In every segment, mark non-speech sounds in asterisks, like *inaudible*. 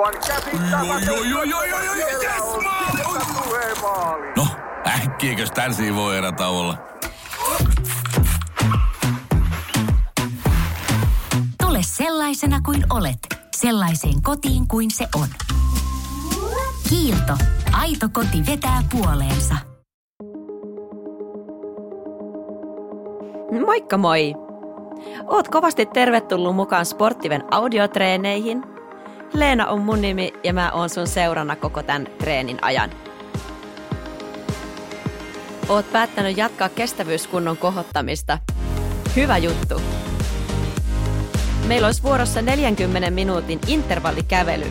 Aivan käsittämätöntä. No, äkkiäkös tän voi erätä olla? Tule sellaisena kuin olet, sellaiseen kotiin kuin se on. Kiilto. Aito koti vetää puoleensa. Moikka moi! Oot kovasti tervetullut mukaan Sporttiven audiotreeneihin. Leena on mun nimi ja mä oon sun seurana koko tämän treenin ajan. Oot päättänyt jatkaa kestävyyskunnon kohottamista. Hyvä juttu! Meillä olisi vuorossa 40 minuutin intervallikävely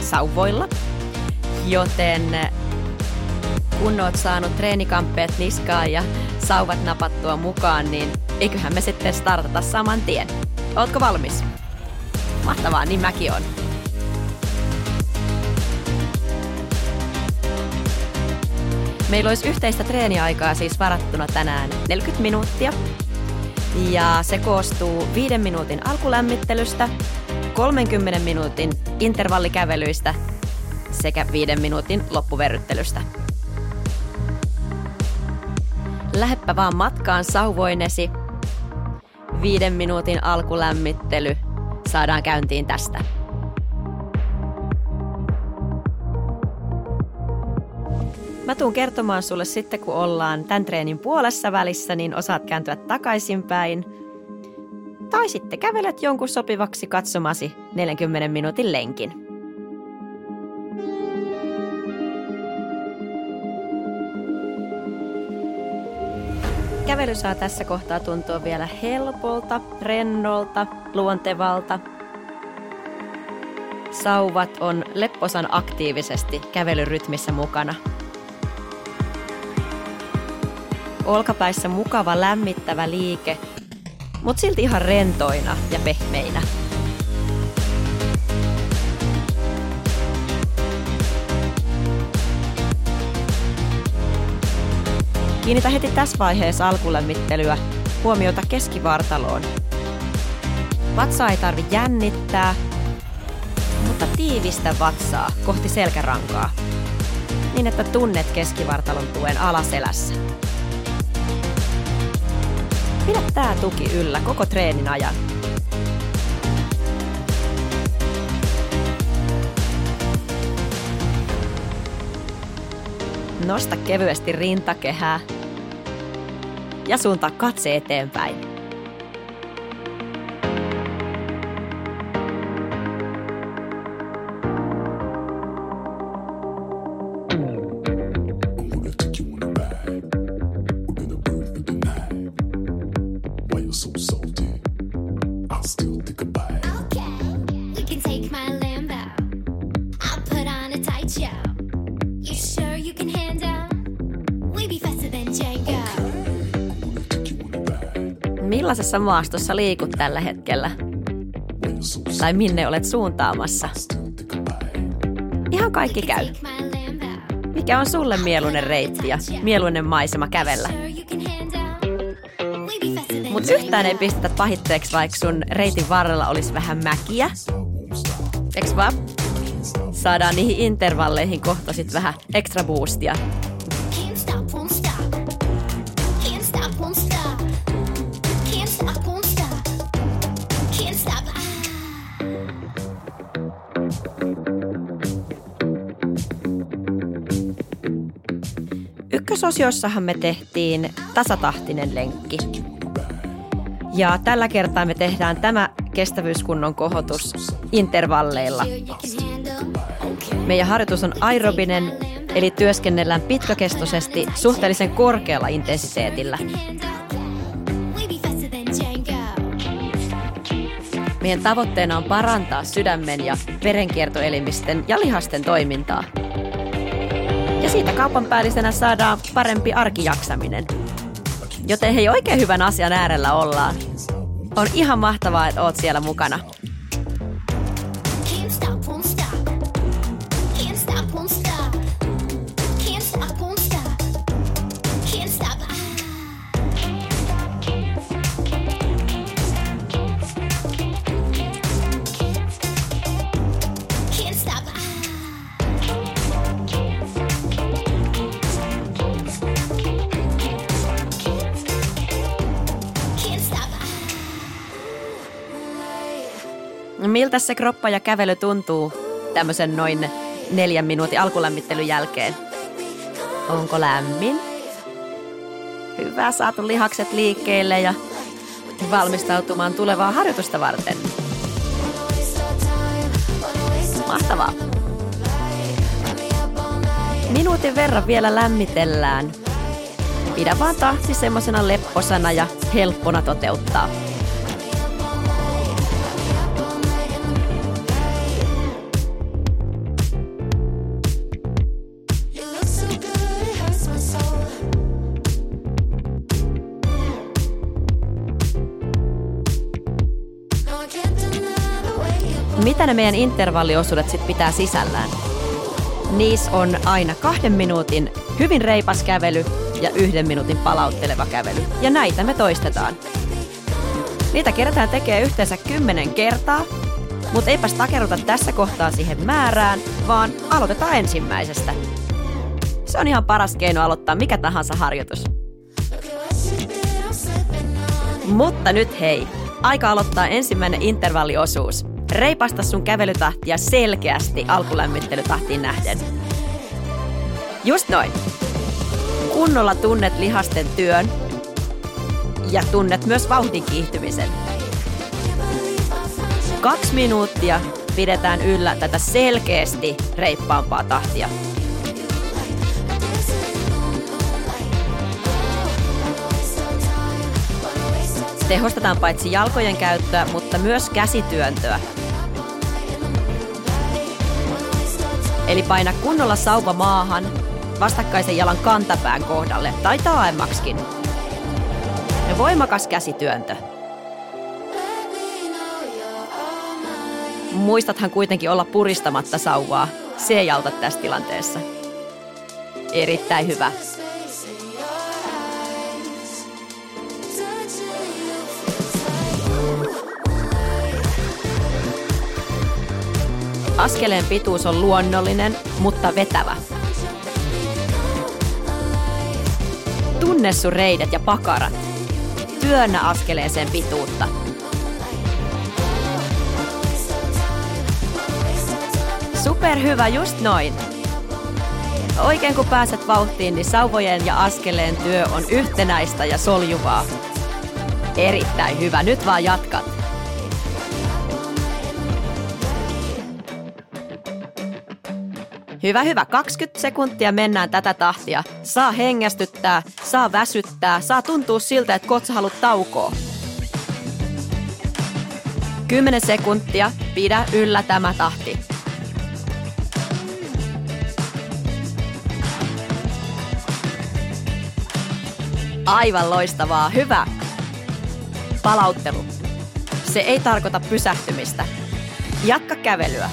sauvoilla, joten kun oot saanut treenikamppeet niskaan ja sauvat napattua mukaan, niin eiköhän me sitten startata saman tien. Ootko valmis? Mahtavaa, niin mäkin on. Meillä olisi yhteistä treeniaikaa siis varattuna tänään 40 minuuttia. Ja se koostuu 5 minuutin alkulämmittelystä, 30 minuutin intervallikävelyistä sekä 5 minuutin loppuverryttelystä. Läheppä vaan matkaan sauvoinesi. Viiden minuutin alkulämmittely saadaan käyntiin tästä. Mä tuun kertomaan sulle sitten, kun ollaan tämän treenin puolessa välissä, niin osaat kääntyä takaisinpäin. Tai sitten kävelet jonkun sopivaksi katsomasi 40 minuutin lenkin. Kävely saa tässä kohtaa tuntua vielä helpolta, rennolta, luontevalta. Sauvat on lepposan aktiivisesti kävelyrytmissä mukana. Olkapäissä mukava lämmittävä liike, mutta silti ihan rentoina ja pehmeinä. Kiinnitä heti tässä vaiheessa alkulämmittelyä huomiota keskivartaloon. Vatsaa ei tarvi jännittää, mutta tiivistä vatsaa kohti selkärankaa, niin että tunnet keskivartalon tuen alaselässä. Pidä tää tuki yllä koko treenin ajan. Nosta kevyesti rintakehää ja suuntaa katse eteenpäin. Millaisessa maastossa liikut tällä hetkellä? Tai minne olet suuntaamassa? Ihan kaikki käy. Mikä on sulle mieluinen reitti ja mieluinen maisema kävellä? Mutta yhtään ei pistetä pahitteeksi, vaikka sun reitin varrella olisi vähän mäkiä. Eiks vaan? Saadaan niihin intervalleihin kohta sit vähän extra boostia. Ykkösosiossahan me tehtiin tasatahtinen lenkki. Ja tällä kertaa me tehdään tämä kestävyyskunnon kohotus intervalleilla. Meidän harjoitus on aerobinen, eli työskennellään pitkäkestoisesti suhteellisen korkealla intensiteetillä. Meidän tavoitteena on parantaa sydämen ja verenkiertoelimisten ja lihasten toimintaa. Siitä kaupan päällisenä saadaan parempi arkijaksaminen. Joten hei, oikein hyvän asian äärellä ollaan. On ihan mahtavaa, että oot siellä mukana. Miltä se kroppa ja kävely tuntuu tämmöisen noin neljän minuutin alkulämmittelyn jälkeen? Onko lämmin? Hyvä, saatu lihakset liikkeelle ja valmistautumaan tulevaa harjoitusta varten. Mahtavaa. Minuutin verran vielä lämmitellään. Pidä vaan tahti semmosena lepposana ja helppona toteuttaa. Mitä ne meidän intervalliosuudet sitten pitää sisällään? Niissä on aina kahden minuutin hyvin reipas kävely ja yhden minuutin palautteleva kävely. Ja näitä me toistetaan. Niitä kerätään tekee yhteensä kymmenen kertaa, mutta eipäs takeruta tässä kohtaa siihen määrään, vaan aloitetaan ensimmäisestä. Se on ihan paras keino aloittaa mikä tahansa harjoitus. Mutta nyt hei, aika aloittaa ensimmäinen intervalliosuus. Reipasta sun kävelytahtia selkeästi alkulämmittelytahtiin nähden. Just noin. Kunnolla tunnet lihasten työn ja tunnet myös vauhdin kiihtymisen. Kaksi minuuttia pidetään yllä tätä selkeästi reippaampaa tahtia. Tehostetaan paitsi jalkojen käyttöä, mutta myös käsityöntöä. Eli paina kunnolla sauva maahan, vastakkaisen jalan kantapään kohdalle tai taaemmaksikin. Ja voimakas käsityöntö. Muistathan kuitenkin olla puristamatta sauvaa. Se ei tässä tilanteessa. Erittäin hyvä. Askeleen pituus on luonnollinen, mutta vetävä. Tunne sun reidet ja pakarat. Työnnä askeleeseen pituutta. Superhyvä, just noin. Oikein kun pääset vauhtiin, niin sauvojen ja askeleen työ on yhtenäistä ja soljuvaa. Erittäin hyvä, nyt vaan jatkat. Hyvä, hyvä. 20 sekuntia mennään tätä tahtia. Saa hengästyttää, saa väsyttää, saa tuntua siltä, että kotsa haluat taukoa. 10 sekuntia. Pidä yllä tämä tahti. Aivan loistavaa. Hyvä. Palauttelu. Se ei tarkoita pysähtymistä. Jatka kävelyä.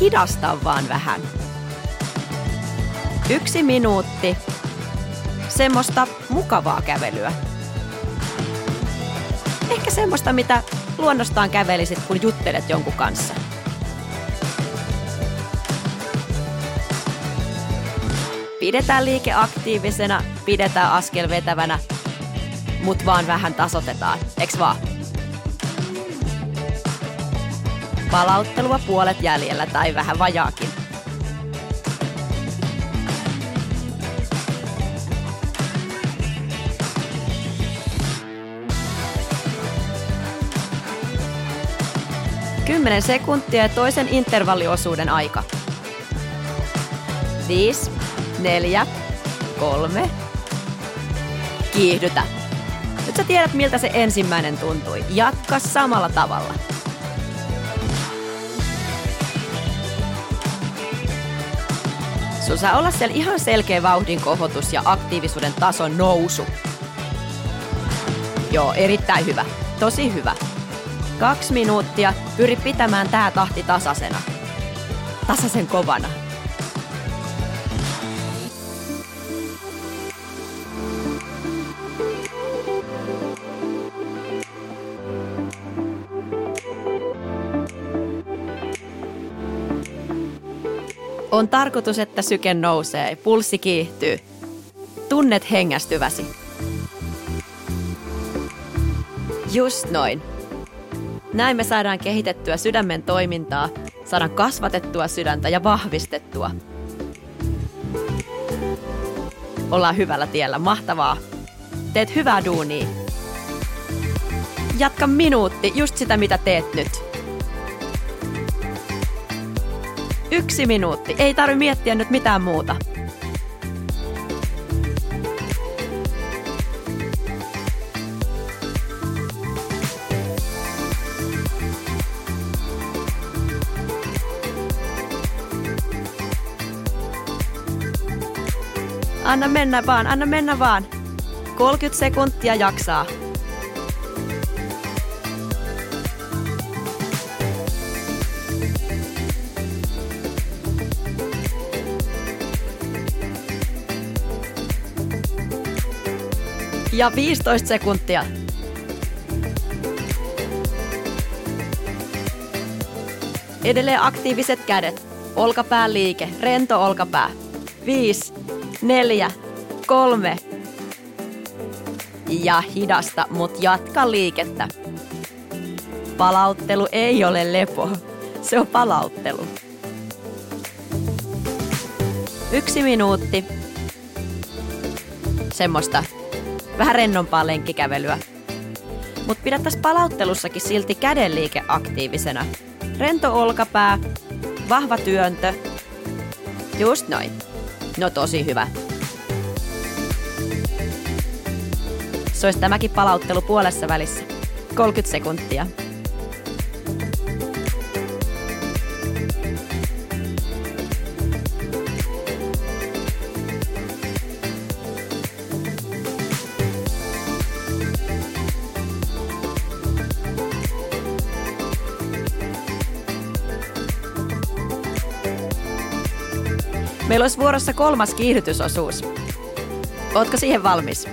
Hidasta vaan vähän. Yksi minuutti. Semmoista mukavaa kävelyä. Ehkä semmoista, mitä luonnostaan kävelisit, kun juttelet jonkun kanssa. Pidetään liike aktiivisena, pidetään askel vetävänä, mut vaan vähän tasotetaan, eks vaan? Palauttelua puolet jäljellä tai vähän vajaakin. Kymmenen sekuntia ja toisen intervalliosuuden aika. Viisi, neljä, kolme. Kiihdytä. Nyt sä tiedät, miltä se ensimmäinen tuntui. Jatka samalla tavalla. Sun saa olla siellä ihan selkeä vauhdin kohotus ja aktiivisuuden tason nousu. Joo, erittäin hyvä. Tosi hyvä. Kaksi minuuttia. Pyri pitämään tää tahti tasaisena. Tasaisen kovana. On tarkoitus, että syke nousee, pulssi kiihtyy. Tunnet hengästyväsi. Just noin. Näin me saadaan kehitettyä sydämen toimintaa, saadaan kasvatettua sydäntä ja vahvistettua. Ollaan hyvällä tiellä, mahtavaa. Teet hyvää duunia. Jatka minuutti, just sitä mitä teet nyt. Yksi minuutti, ei tarvi miettiä nyt mitään muuta. Anna mennä vaan, anna mennä vaan. 30 sekuntia jaksaa. Ja 15 sekuntia. Edelleen aktiiviset kädet. Olkapää liike. Rento olkapää. 5, 4, 3. Ja hidasta, mut jatka liikettä. Palauttelu ei ole lepo. Se on palauttelu. Yksi minuutti. Semmoista vähän rennompaa lenkkikävelyä. Mutta pidä tässä palauttelussakin silti kädenliike aktiivisena. Rento olkapää, vahva työntö. Just noin. No tosi hyvä. Se olisi tämäkin palauttelu puolessa välissä. 30 sekuntia. Meillä olisi vuorossa kolmas kiihdytysosuus. Ootko siihen valmis?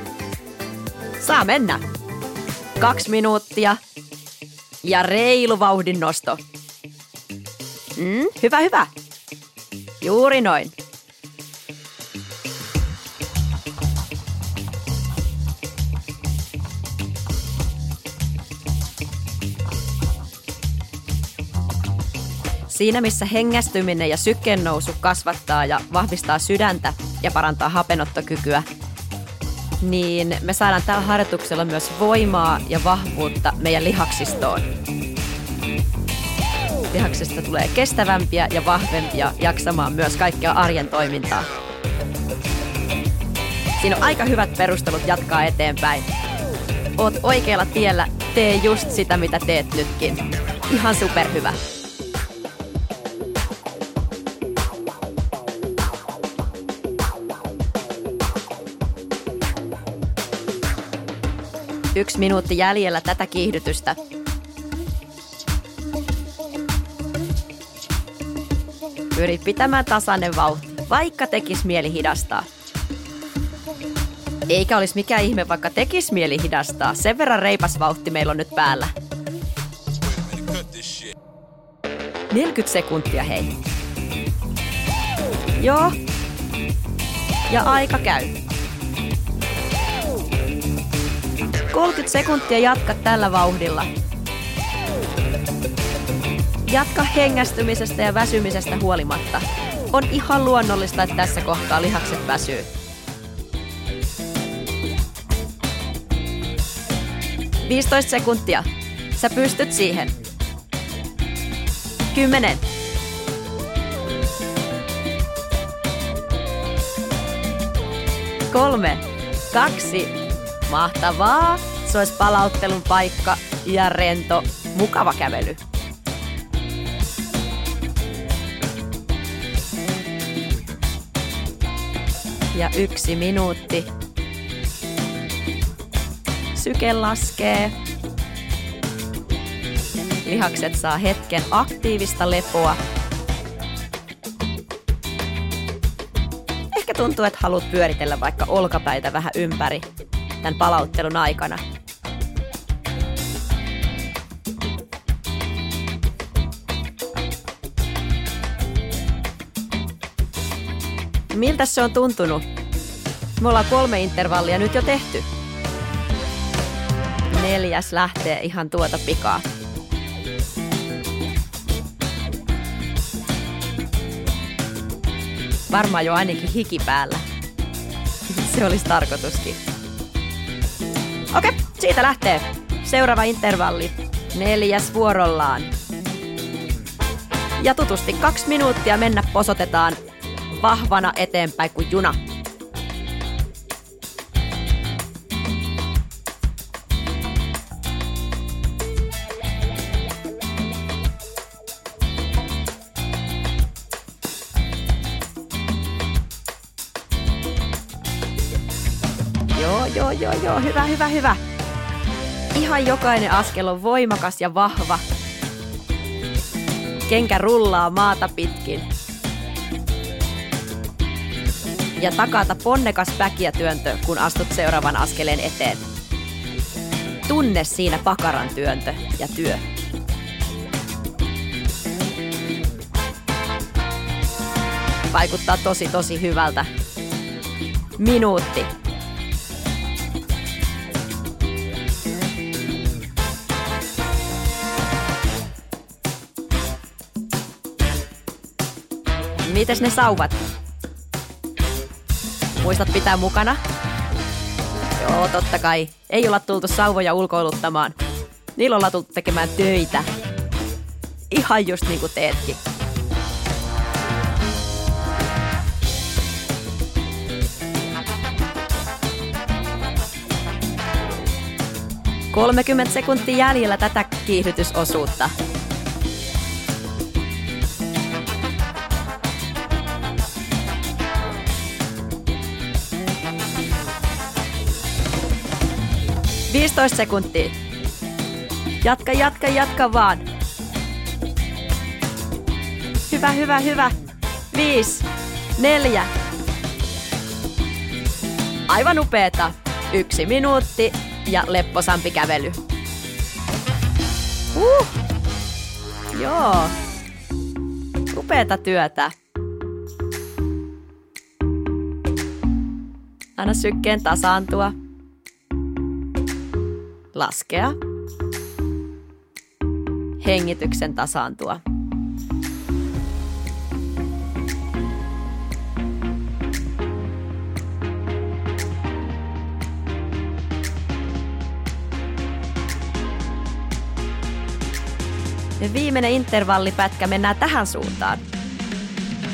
Saa mennä. Kaksi minuuttia ja reilu vauhdin nosto. Mm, hyvä, hyvä. Juuri noin. Siinä missä hengästyminen ja sykkeen nousu kasvattaa ja vahvistaa sydäntä ja parantaa hapenottokykyä, niin me saadaan tällä harjoituksella myös voimaa ja vahvuutta meidän lihaksistoon. Lihaksista tulee kestävämpiä ja vahvempia jaksamaan myös kaikkea arjen toimintaa. Siinä on aika hyvät perustelut jatkaa eteenpäin. Oot oikealla tiellä, tee just sitä mitä teet nytkin. Ihan superhyvä. Yksi minuutti jäljellä tätä kiihdytystä. Pyri pitämään tasainen vauhti, vaikka tekis mieli hidastaa. Eikä olisi mikään ihme, vaikka tekis mieli hidastaa. Sen verran reipas vauhti meillä on nyt päällä. 40 sekuntia, hei. Joo. Ja aika käy. 30 sekuntia jatka tällä vauhdilla. Jatka hengästymisestä ja väsymisestä huolimatta. On ihan luonnollista, että tässä kohtaa lihakset väsyy. Viistoista sekuntia. Sä pystyt siihen. Kymmenen. Kolme, kaksi, Mahtavaa! Se olisi palauttelun paikka ja rento, mukava kävely. Ja yksi minuutti. Syke laskee. Lihakset saa hetken aktiivista lepoa. Ehkä tuntuu, että haluat pyöritellä vaikka olkapäitä vähän ympäri tämän palauttelun aikana. Miltä se on tuntunut? Me ollaan kolme intervallia nyt jo tehty. Neljäs lähtee ihan tuota pikaa. Varmaan jo ainakin hiki päällä. *laughs* Se olisi tarkoituskin. Okei, siitä lähtee. Seuraava intervalli. Neljäs vuorollaan. Ja tutusti kaksi minuuttia mennä posotetaan vahvana eteenpäin kuin juna. Joo, joo, hyvä, hyvä, hyvä. Ihan jokainen askel on voimakas ja vahva. Kenkä rullaa maata pitkin. Ja takata ponnekas päkiä työntö, kun astut seuraavan askeleen eteen. Tunne siinä pakaran työntö ja työ. Vaikuttaa tosi tosi hyvältä. Minuutti. Mites ne sauvat? Muistat pitää mukana? Joo, totta kai. Ei olla tultu sauvoja ulkoiluttamaan. Niillä ollaan tultu tekemään töitä. Ihan just niin kuin teetkin. Kolmekymmentä sekuntia jäljellä tätä kiihdytysosuutta. Viisitoista sekuntia. Jatka, jatka, jatka vaan. Hyvä, hyvä, hyvä. Viisi, neljä. Aivan upeeta. Yksi minuutti ja lepposampi kävely. Uh. Joo. Upeeta työtä. Anna sykkeen tasaantua. Laskea. Hengityksen tasaantua. Ja viimeinen intervallipätkä mennään tähän suuntaan.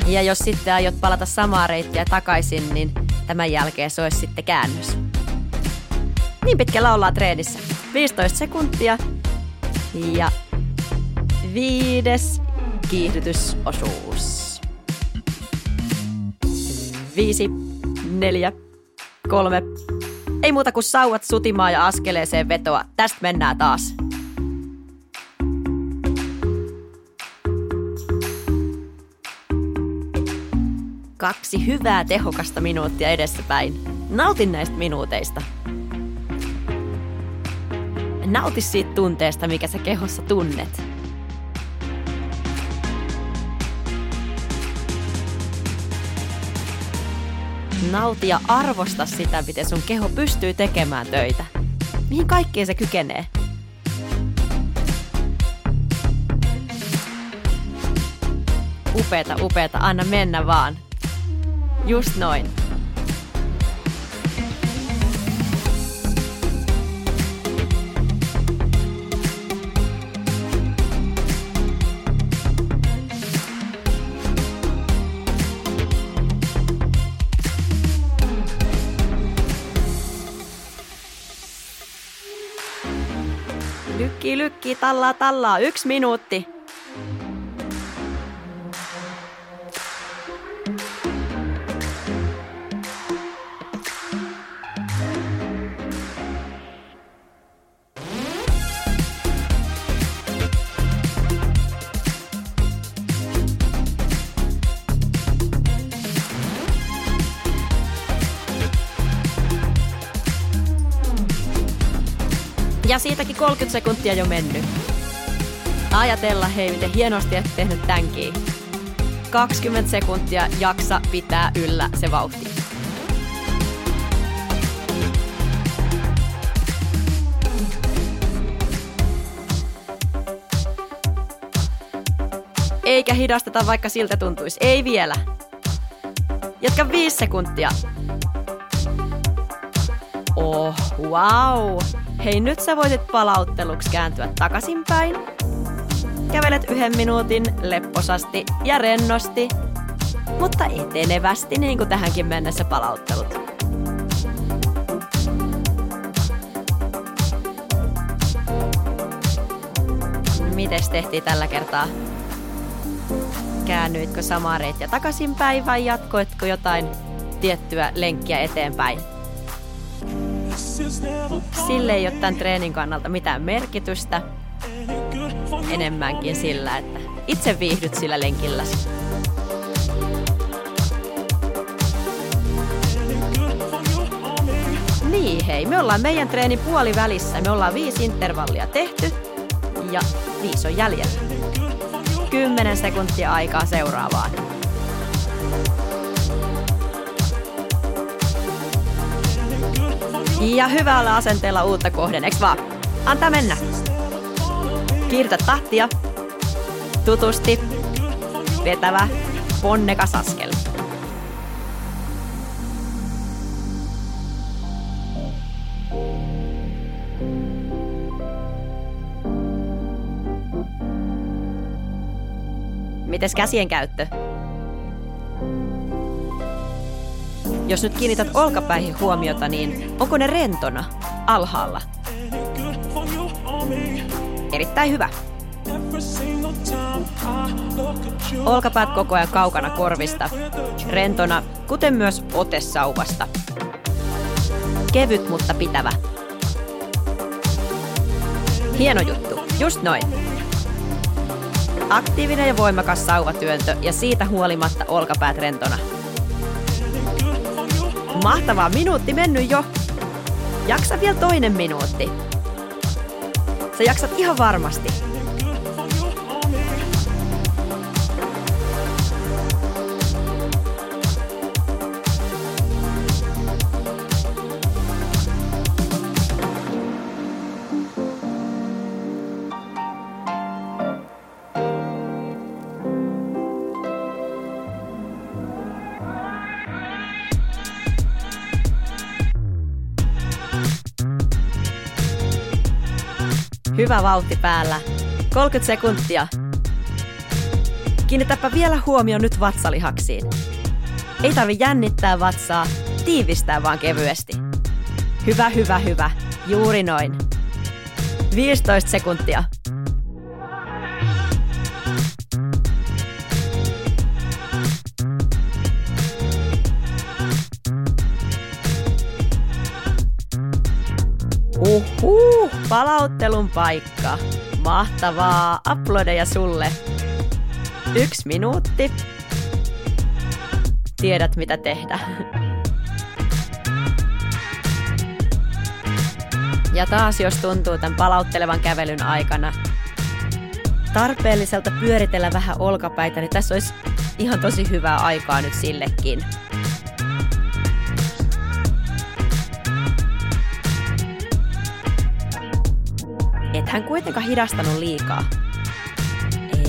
Ja jos sitten aiot palata samaa reittiä takaisin, niin tämän jälkeen se olisi sitten käännös. Niin pitkällä ollaan treenissä. 15 sekuntia. Ja viides kiihdytysosuus. Viisi, neljä, kolme. Ei muuta kuin sauvat sutimaa ja askeleeseen vetoa. Tästä mennään taas. Kaksi hyvää tehokasta minuuttia edessäpäin. Nautin näistä minuuteista. Nauti siitä tunteesta, mikä sä kehossa tunnet. Nauti ja arvosta sitä, miten sun keho pystyy tekemään töitä. Mihin kaikkeen se kykenee. Upeeta, upeeta, anna mennä vaan. Just noin. Lykki, lykki, tallaa, tallaa. Yksi minuutti. Siitäkin 30 sekuntia jo mennyt. Ajatella hei, miten hienosti et tehnyt tämänkin. 20 sekuntia jaksa pitää yllä se vauhti. Eikä hidasteta, vaikka siltä tuntuisi. Ei vielä. Jatka viisi sekuntia. Oh, wow. Hei, nyt sä voisit palautteluksi kääntyä takaisinpäin. Kävelet yhden minuutin lepposasti ja rennosti, mutta etenevästi niin kuin tähänkin mennessä palauttelut. Mites tehtiin tällä kertaa? Käännyitkö samaa reittiä takaisinpäin vai jatkoitko jotain tiettyä lenkkiä eteenpäin? Sille ei ole tämän treenin kannalta mitään merkitystä, enemmänkin sillä, että itse viihdyt sillä lenkilläsi. Niin hei, me ollaan meidän treeni puolivälissä. Me ollaan viisi intervallia tehty ja viisi on jäljellä. Kymmenen sekuntia aikaa seuraavaan. Ja hyvällä asenteella uutta kohden, eks vaan? Antaa mennä. Kiirtä tahtia. Tutusti. Vetävä. Ponnekas askel. Mites käsien käyttö? Jos nyt kiinnität olkapäihin huomiota, niin onko ne rentona alhaalla? Erittäin hyvä. Olkapäät koko ajan kaukana korvista, rentona, kuten myös ote sauvasta. Kevyt, mutta pitävä. Hieno juttu, just noin. Aktiivinen ja voimakas sauvatyöntö ja siitä huolimatta olkapäät rentona. Mahtavaa, minuutti mennyt jo. Jaksa vielä toinen minuutti. Sä jaksat ihan varmasti. Hyvä vauhti päällä. 30 sekuntia. Kiinnitäpä vielä huomio nyt vatsalihaksiin. Ei tarvi jännittää vatsaa, tiivistää vaan kevyesti. Hyvä, hyvä, hyvä. Juuri noin. 15 sekuntia. Uhu, palauttelun paikka. Mahtavaa, aplodeja sulle. Yksi minuutti. Tiedät mitä tehdä. Ja taas jos tuntuu tämän palauttelevan kävelyn aikana tarpeelliselta pyöritellä vähän olkapäitä, niin tässä olisi ihan tosi hyvää aikaa nyt sillekin. Hän kuitenkaan hidastanut liikaa.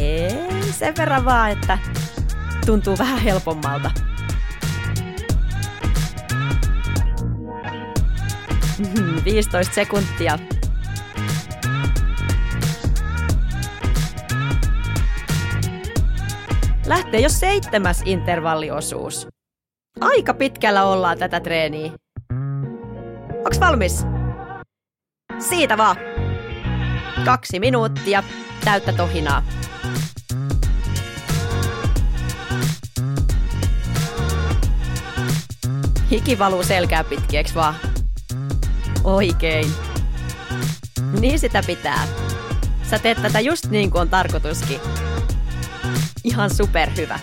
Ei, sen verran vaan, että tuntuu vähän helpommalta. Mm, 15 sekuntia. Lähtee jo seitsemäs intervalliosuus. Aika pitkällä ollaan tätä treeniä. Onks valmis? Siitä vaan. Kaksi minuuttia, täyttä tohinaa. Hiki valuu selkää pitkin, vaan? Oikein. Niin sitä pitää. Sä teet tätä just niin kuin on tarkoituskin. Ihan superhyvä.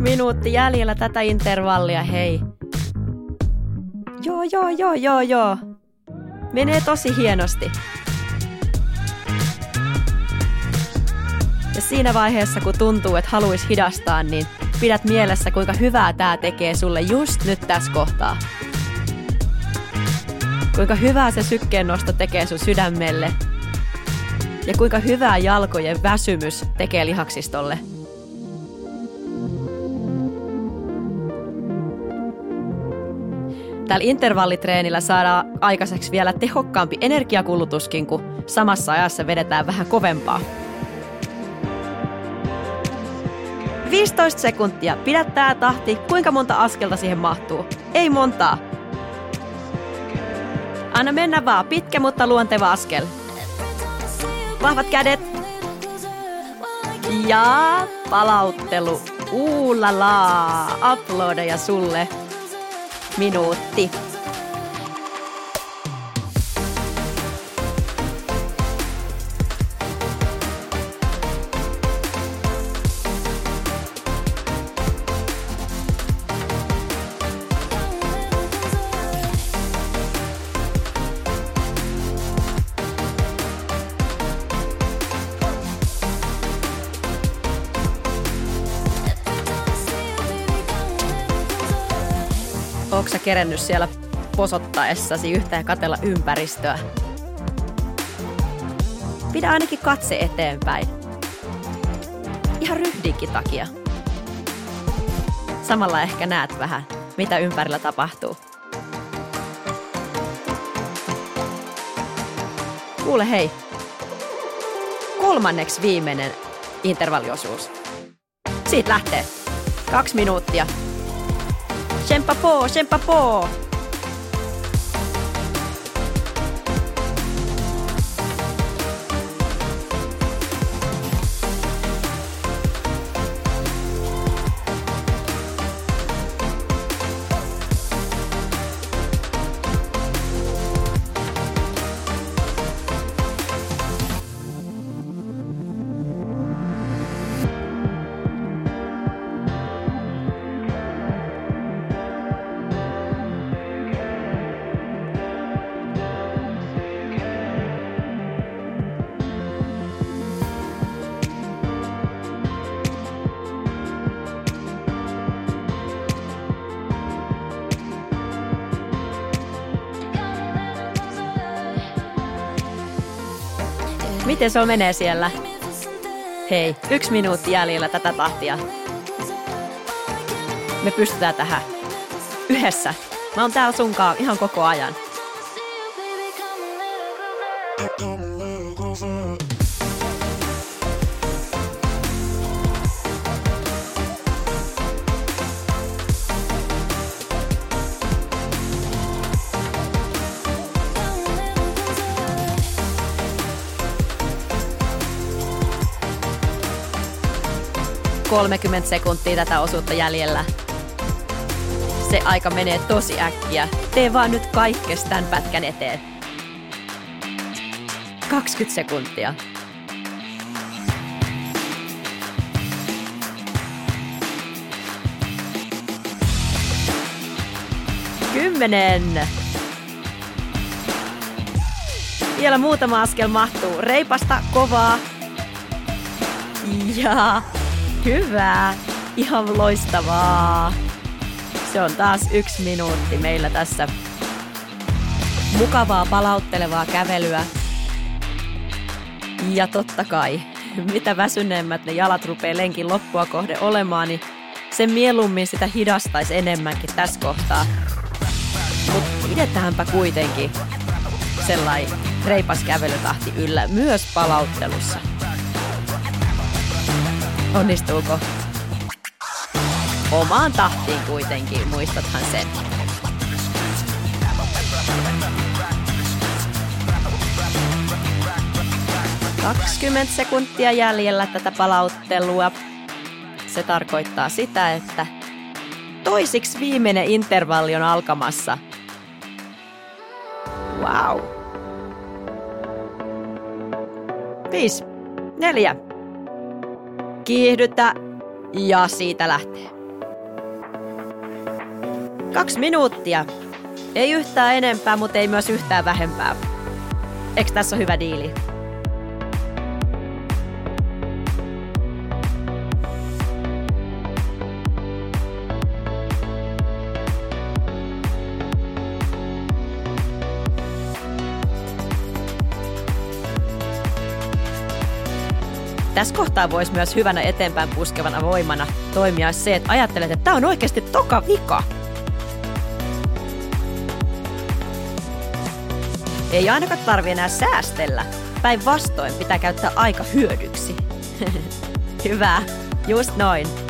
Minuutti jäljellä tätä intervallia, hei. Joo, joo, joo, joo, joo. Menee tosi hienosti. Ja siinä vaiheessa, kun tuntuu, että haluaisi hidastaa, niin pidät mielessä, kuinka hyvää tämä tekee sulle just nyt tässä kohtaa. Kuinka hyvää se sykkeen nosto tekee sun sydämelle. Ja kuinka hyvää jalkojen väsymys tekee lihaksistolle. Tällä intervallitreenillä saadaan aikaiseksi vielä tehokkaampi energiakulutuskin, kun samassa ajassa vedetään vähän kovempaa. 15 sekuntia. Pidä tää tahti. Kuinka monta askelta siihen mahtuu? Ei montaa. Anna mennä vaan. Pitkä, mutta luonteva askel. Vahvat kädet. Ja palauttelu. Uulala. Uploadeja sulle. Minuutti. Kerennyt siellä posottaessasi yhtä ja katella ympäristöä? Pidä ainakin katse eteenpäin. Ihan ryhdinkin takia. Samalla ehkä näet vähän, mitä ympärillä tapahtuu. Kuule hei, kolmanneksi viimeinen intervalliosuus. Siitä lähtee. Kaksi minuuttia. Syempre. Miten se menee siellä? Hei, yksi minuutti jäljellä tätä tahtia. Me pystytään tähän. Yhdessä. Mä oon täällä sunkaan ihan koko ajan. – 30 sekuntia tätä osuutta jäljellä. Se aika menee tosi äkkiä. Tee vaan nyt kaikkes tämän pätkän eteen. 20 sekuntia. Kymmenen. Vielä muutama askel mahtuu. Reipasta, kovaa. Ja hyvä. Ihan loistavaa. Se on taas yksi minuutti meillä tässä. Mukavaa palauttelevaa kävelyä. Ja totta kai, mitä väsyneemmät ne jalat rupeaa lenkin loppua kohde olemaan, niin sen mieluummin sitä hidastaisi enemmänkin tässä kohtaa. Mutta pidetäänpä kuitenkin sellainen reipas kävelytahti yllä myös palauttelussa. Onnistuuko? Omaan tahtiin kuitenkin, muistathan sen. Kaksikymmentä sekuntia jäljellä tätä palauttelua. Se tarkoittaa sitä, että toisiksi viimeinen intervalli on alkamassa. Wow. Viisi, neljä, kiihdytä, Ja siitä lähtee. Kaksi minuuttia. Ei yhtään enempää, mutta ei myös yhtään vähempää. Eikö tässä ole hyvä diili? Tässä kohtaa voisi myös hyvänä eteenpäin puskevana voimana toimia se, että ajattelet, että tämä on oikeasti toka vika. Ei ainakaan tarvi enää säästellä. Päinvastoin pitää käyttää aika hyödyksi. *laughs* Hyvä, just noin.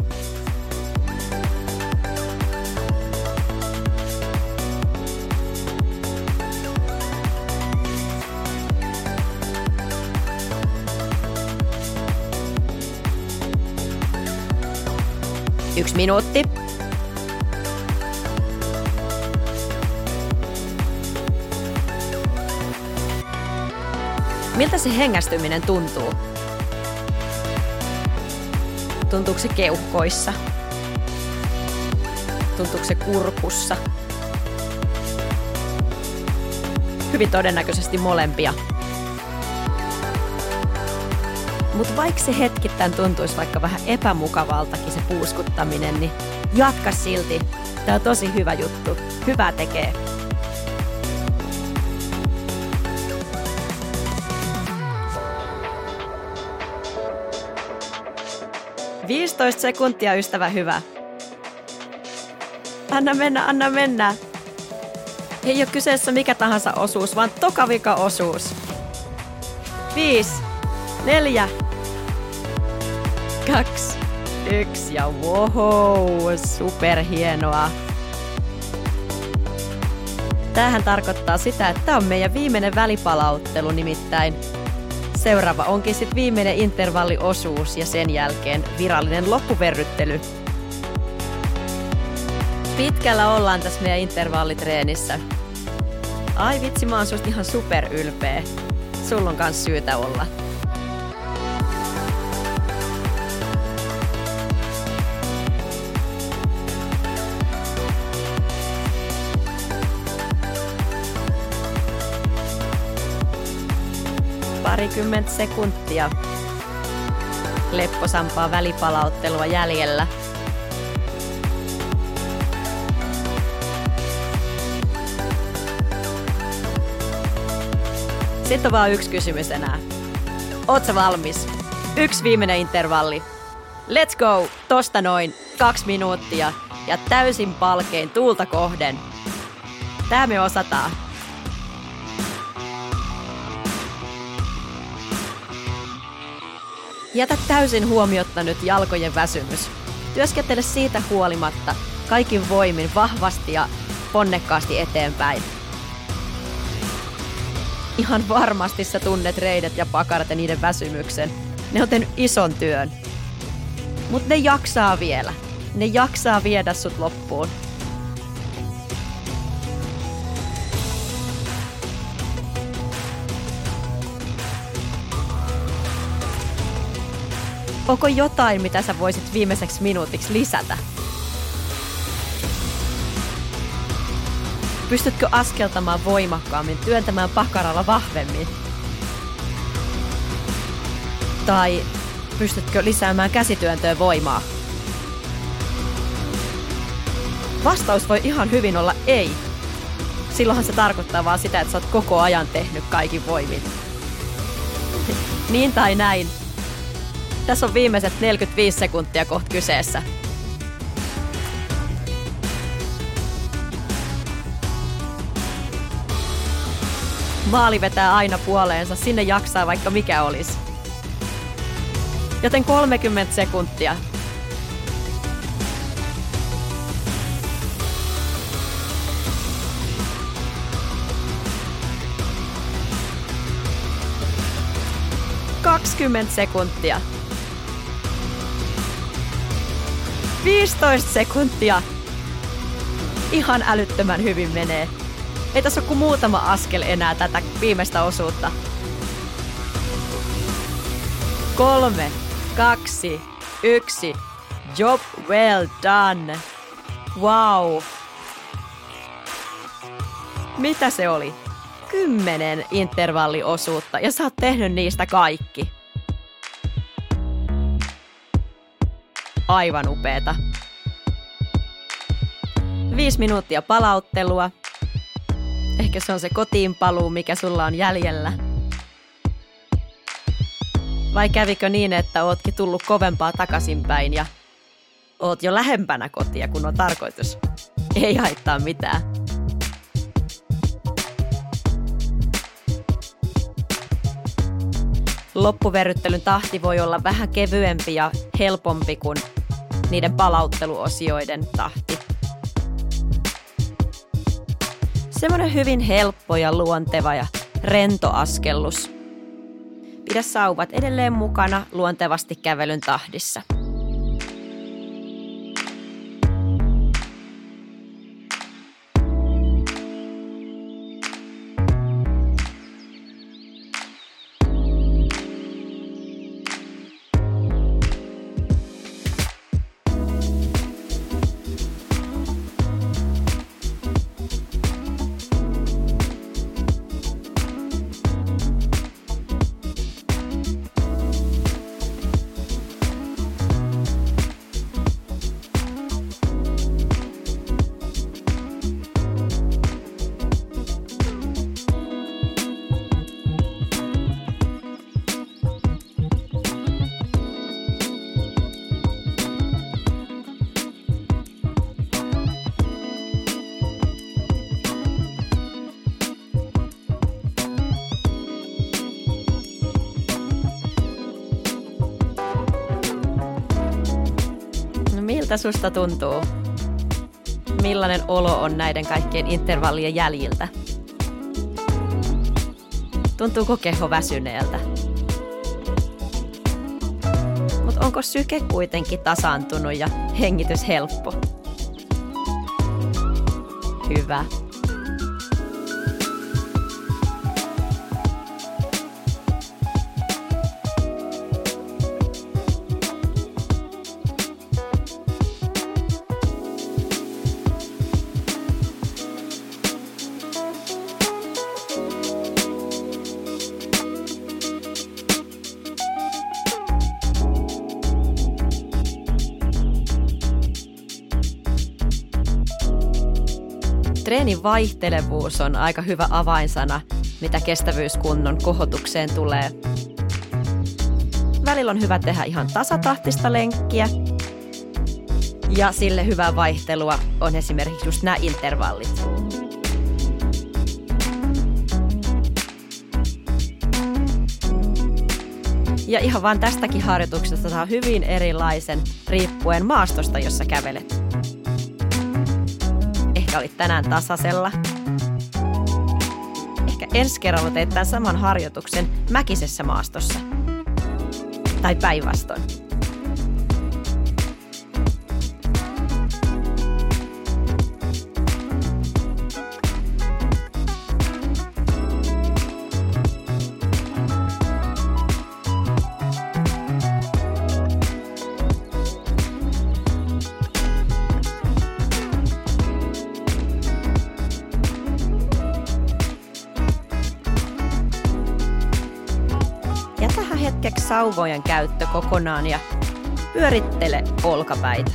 Yksi minuutti. Miltä se hengästyminen tuntuu? Tuntuuko se keuhkoissa? Tuntuuko se kurkussa? Hyvin todennäköisesti molempia. Mutta vaikka se hetkittäin tuntuisi vaikka vähän epämukavaltakin se puuskuttaminen, niin jatka silti. Tämä on tosi hyvä juttu. Hyvää tekee. Viisitoista sekuntia, ystävä hyvä. Anna mennä, anna mennä. Ei ole kyseessä mikä tahansa osuus, vaan tokavika osuus. Viisi, neljä, kaksi, yksi ja wow, superhienoa. Tämähän tarkoittaa sitä, että tämä on meidän viimeinen välipalauttelu nimittäin. Seuraava onkin sitten viimeinen intervalliosuus ja sen jälkeen virallinen loppuverryttely. Pitkällä ollaan tässä meidän intervallitreenissä. Ai vitsi, mä oon susta ihan superylpeä. Sulla on kans syytä olla. Parikymmentä sekuntia. Lepposampaa välipalauttelua jäljellä. Sitten on vaan yksi kysymys enää. Oot sä valmis? Yksi viimeinen intervalli. Let's go! Tosta noin kaksi minuuttia ja täysin palkein tuulta kohden. Tää me osataan. Jätä täysin huomiotta nyt jalkojen väsymys. Työskentele siitä huolimatta kaikin voimin vahvasti ja ponnekkaasti eteenpäin. Ihan varmasti sä tunnet reidet ja pakarat ja niiden väsymyksen. Ne on tehnyt ison työn. Mut ne jaksaa vielä. Ne jaksaa viedä sut loppuun. Onko jotain, mitä sä voisit viimeiseksi minuutiksi lisätä? Pystytkö askeltamaan voimakkaammin, työntämään pakaralla vahvemmin? Tai pystytkö lisäämään käsityöntöön voimaa? Vastaus voi ihan hyvin olla ei. Silloinhan se tarkoittaa vaan sitä, että sä oot koko ajan tehnyt kaikin voimin. niin tai näin. Tässä on viimeiset 45 sekuntia kohta kyseessä. Maali vetää aina puoleensa, sinne jaksaa vaikka mikä olisi. Joten 30 sekuntia. Kaksikymmentä sekuntia. 15 sekuntia. Ihan älyttömän hyvin menee. Ei tässä ole kuin muutama askel enää tätä viimeistä osuutta. Kolme, kaksi, yksi. Job well done. Wow. Mitä se oli? Kymmenen intervalliosuutta ja sä oot tehnyt niistä kaikki. Aivan upeeta. Viisi minuuttia palauttelua. Ehkä se on se kotiin paluu, mikä sulla on jäljellä. Vai kävikö niin, että ootkin tullut kovempaa takaisinpäin ja oot jo lähempänä kotia, kun on tarkoitus? Ei haittaa mitään. Loppuverryttelyn tahti voi olla vähän kevyempi ja helpompi kuin niiden palautteluosioiden tahti. Semmoinen hyvin helppo ja luonteva ja rento askellus. Pidä sauvat edelleen mukana luontevasti kävelyn tahdissa. Miltä susta tuntuu? Millainen olo on näiden kaikkien intervallien jäljiltä? Tuntuuko keho väsyneeltä? Mutta onko syke kuitenkin tasaantunut ja hengitys helppo? Hyvä. Treenin vaihtelevuus on aika hyvä avainsana, mitä kestävyyskunnon kohotukseen tulee. Välillä on hyvä tehdä ihan tasatahtista lenkkiä. Ja sille hyvää vaihtelua on esimerkiksi just nämä intervallit. Ja ihan vaan tästäkin harjoituksesta saa hyvin erilaisen riippuen maastosta, jossa kävelet. Ehkä olit tänään tasasella. Ehkä ensi kerralla teet tämän saman harjoituksen mäkisessä maastossa. Tai päinvastoin. Sauvojen käyttö kokonaan ja pyörittele olkapäitä.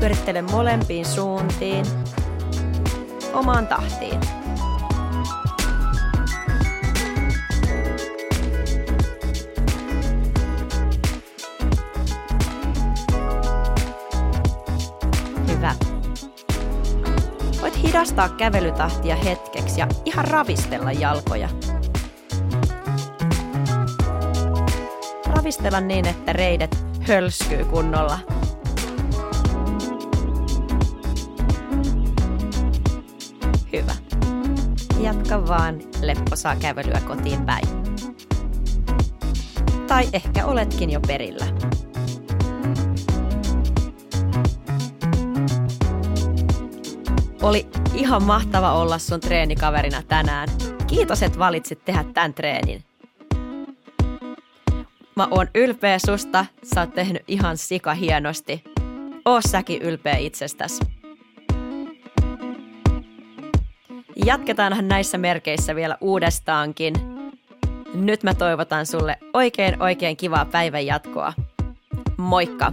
Pyörittele molempiin suuntiin, omaan tahtiin. Hyvä. Hidastaa kävelytahtia hetkeksi ja ihan ravistella jalkoja. Ravistella niin, että reidet hölskyy kunnolla. Hyvä. Jatka vaan lepposaa kävelyä kotiin päin. Tai ehkä oletkin jo perillä. Oli ihan mahtava olla sun treenikaverina tänään. Kiitos, että valitsit tehdä tämän treenin. Mä oon ylpeä susta, sä oot tehnyt ihan sika hienosti. Oo säkin ylpeä itsestäs. Jatketaanhan näissä merkeissä vielä uudestaankin. Nyt mä toivotan sulle oikein oikein kivaa päivän jatkoa. Moikka!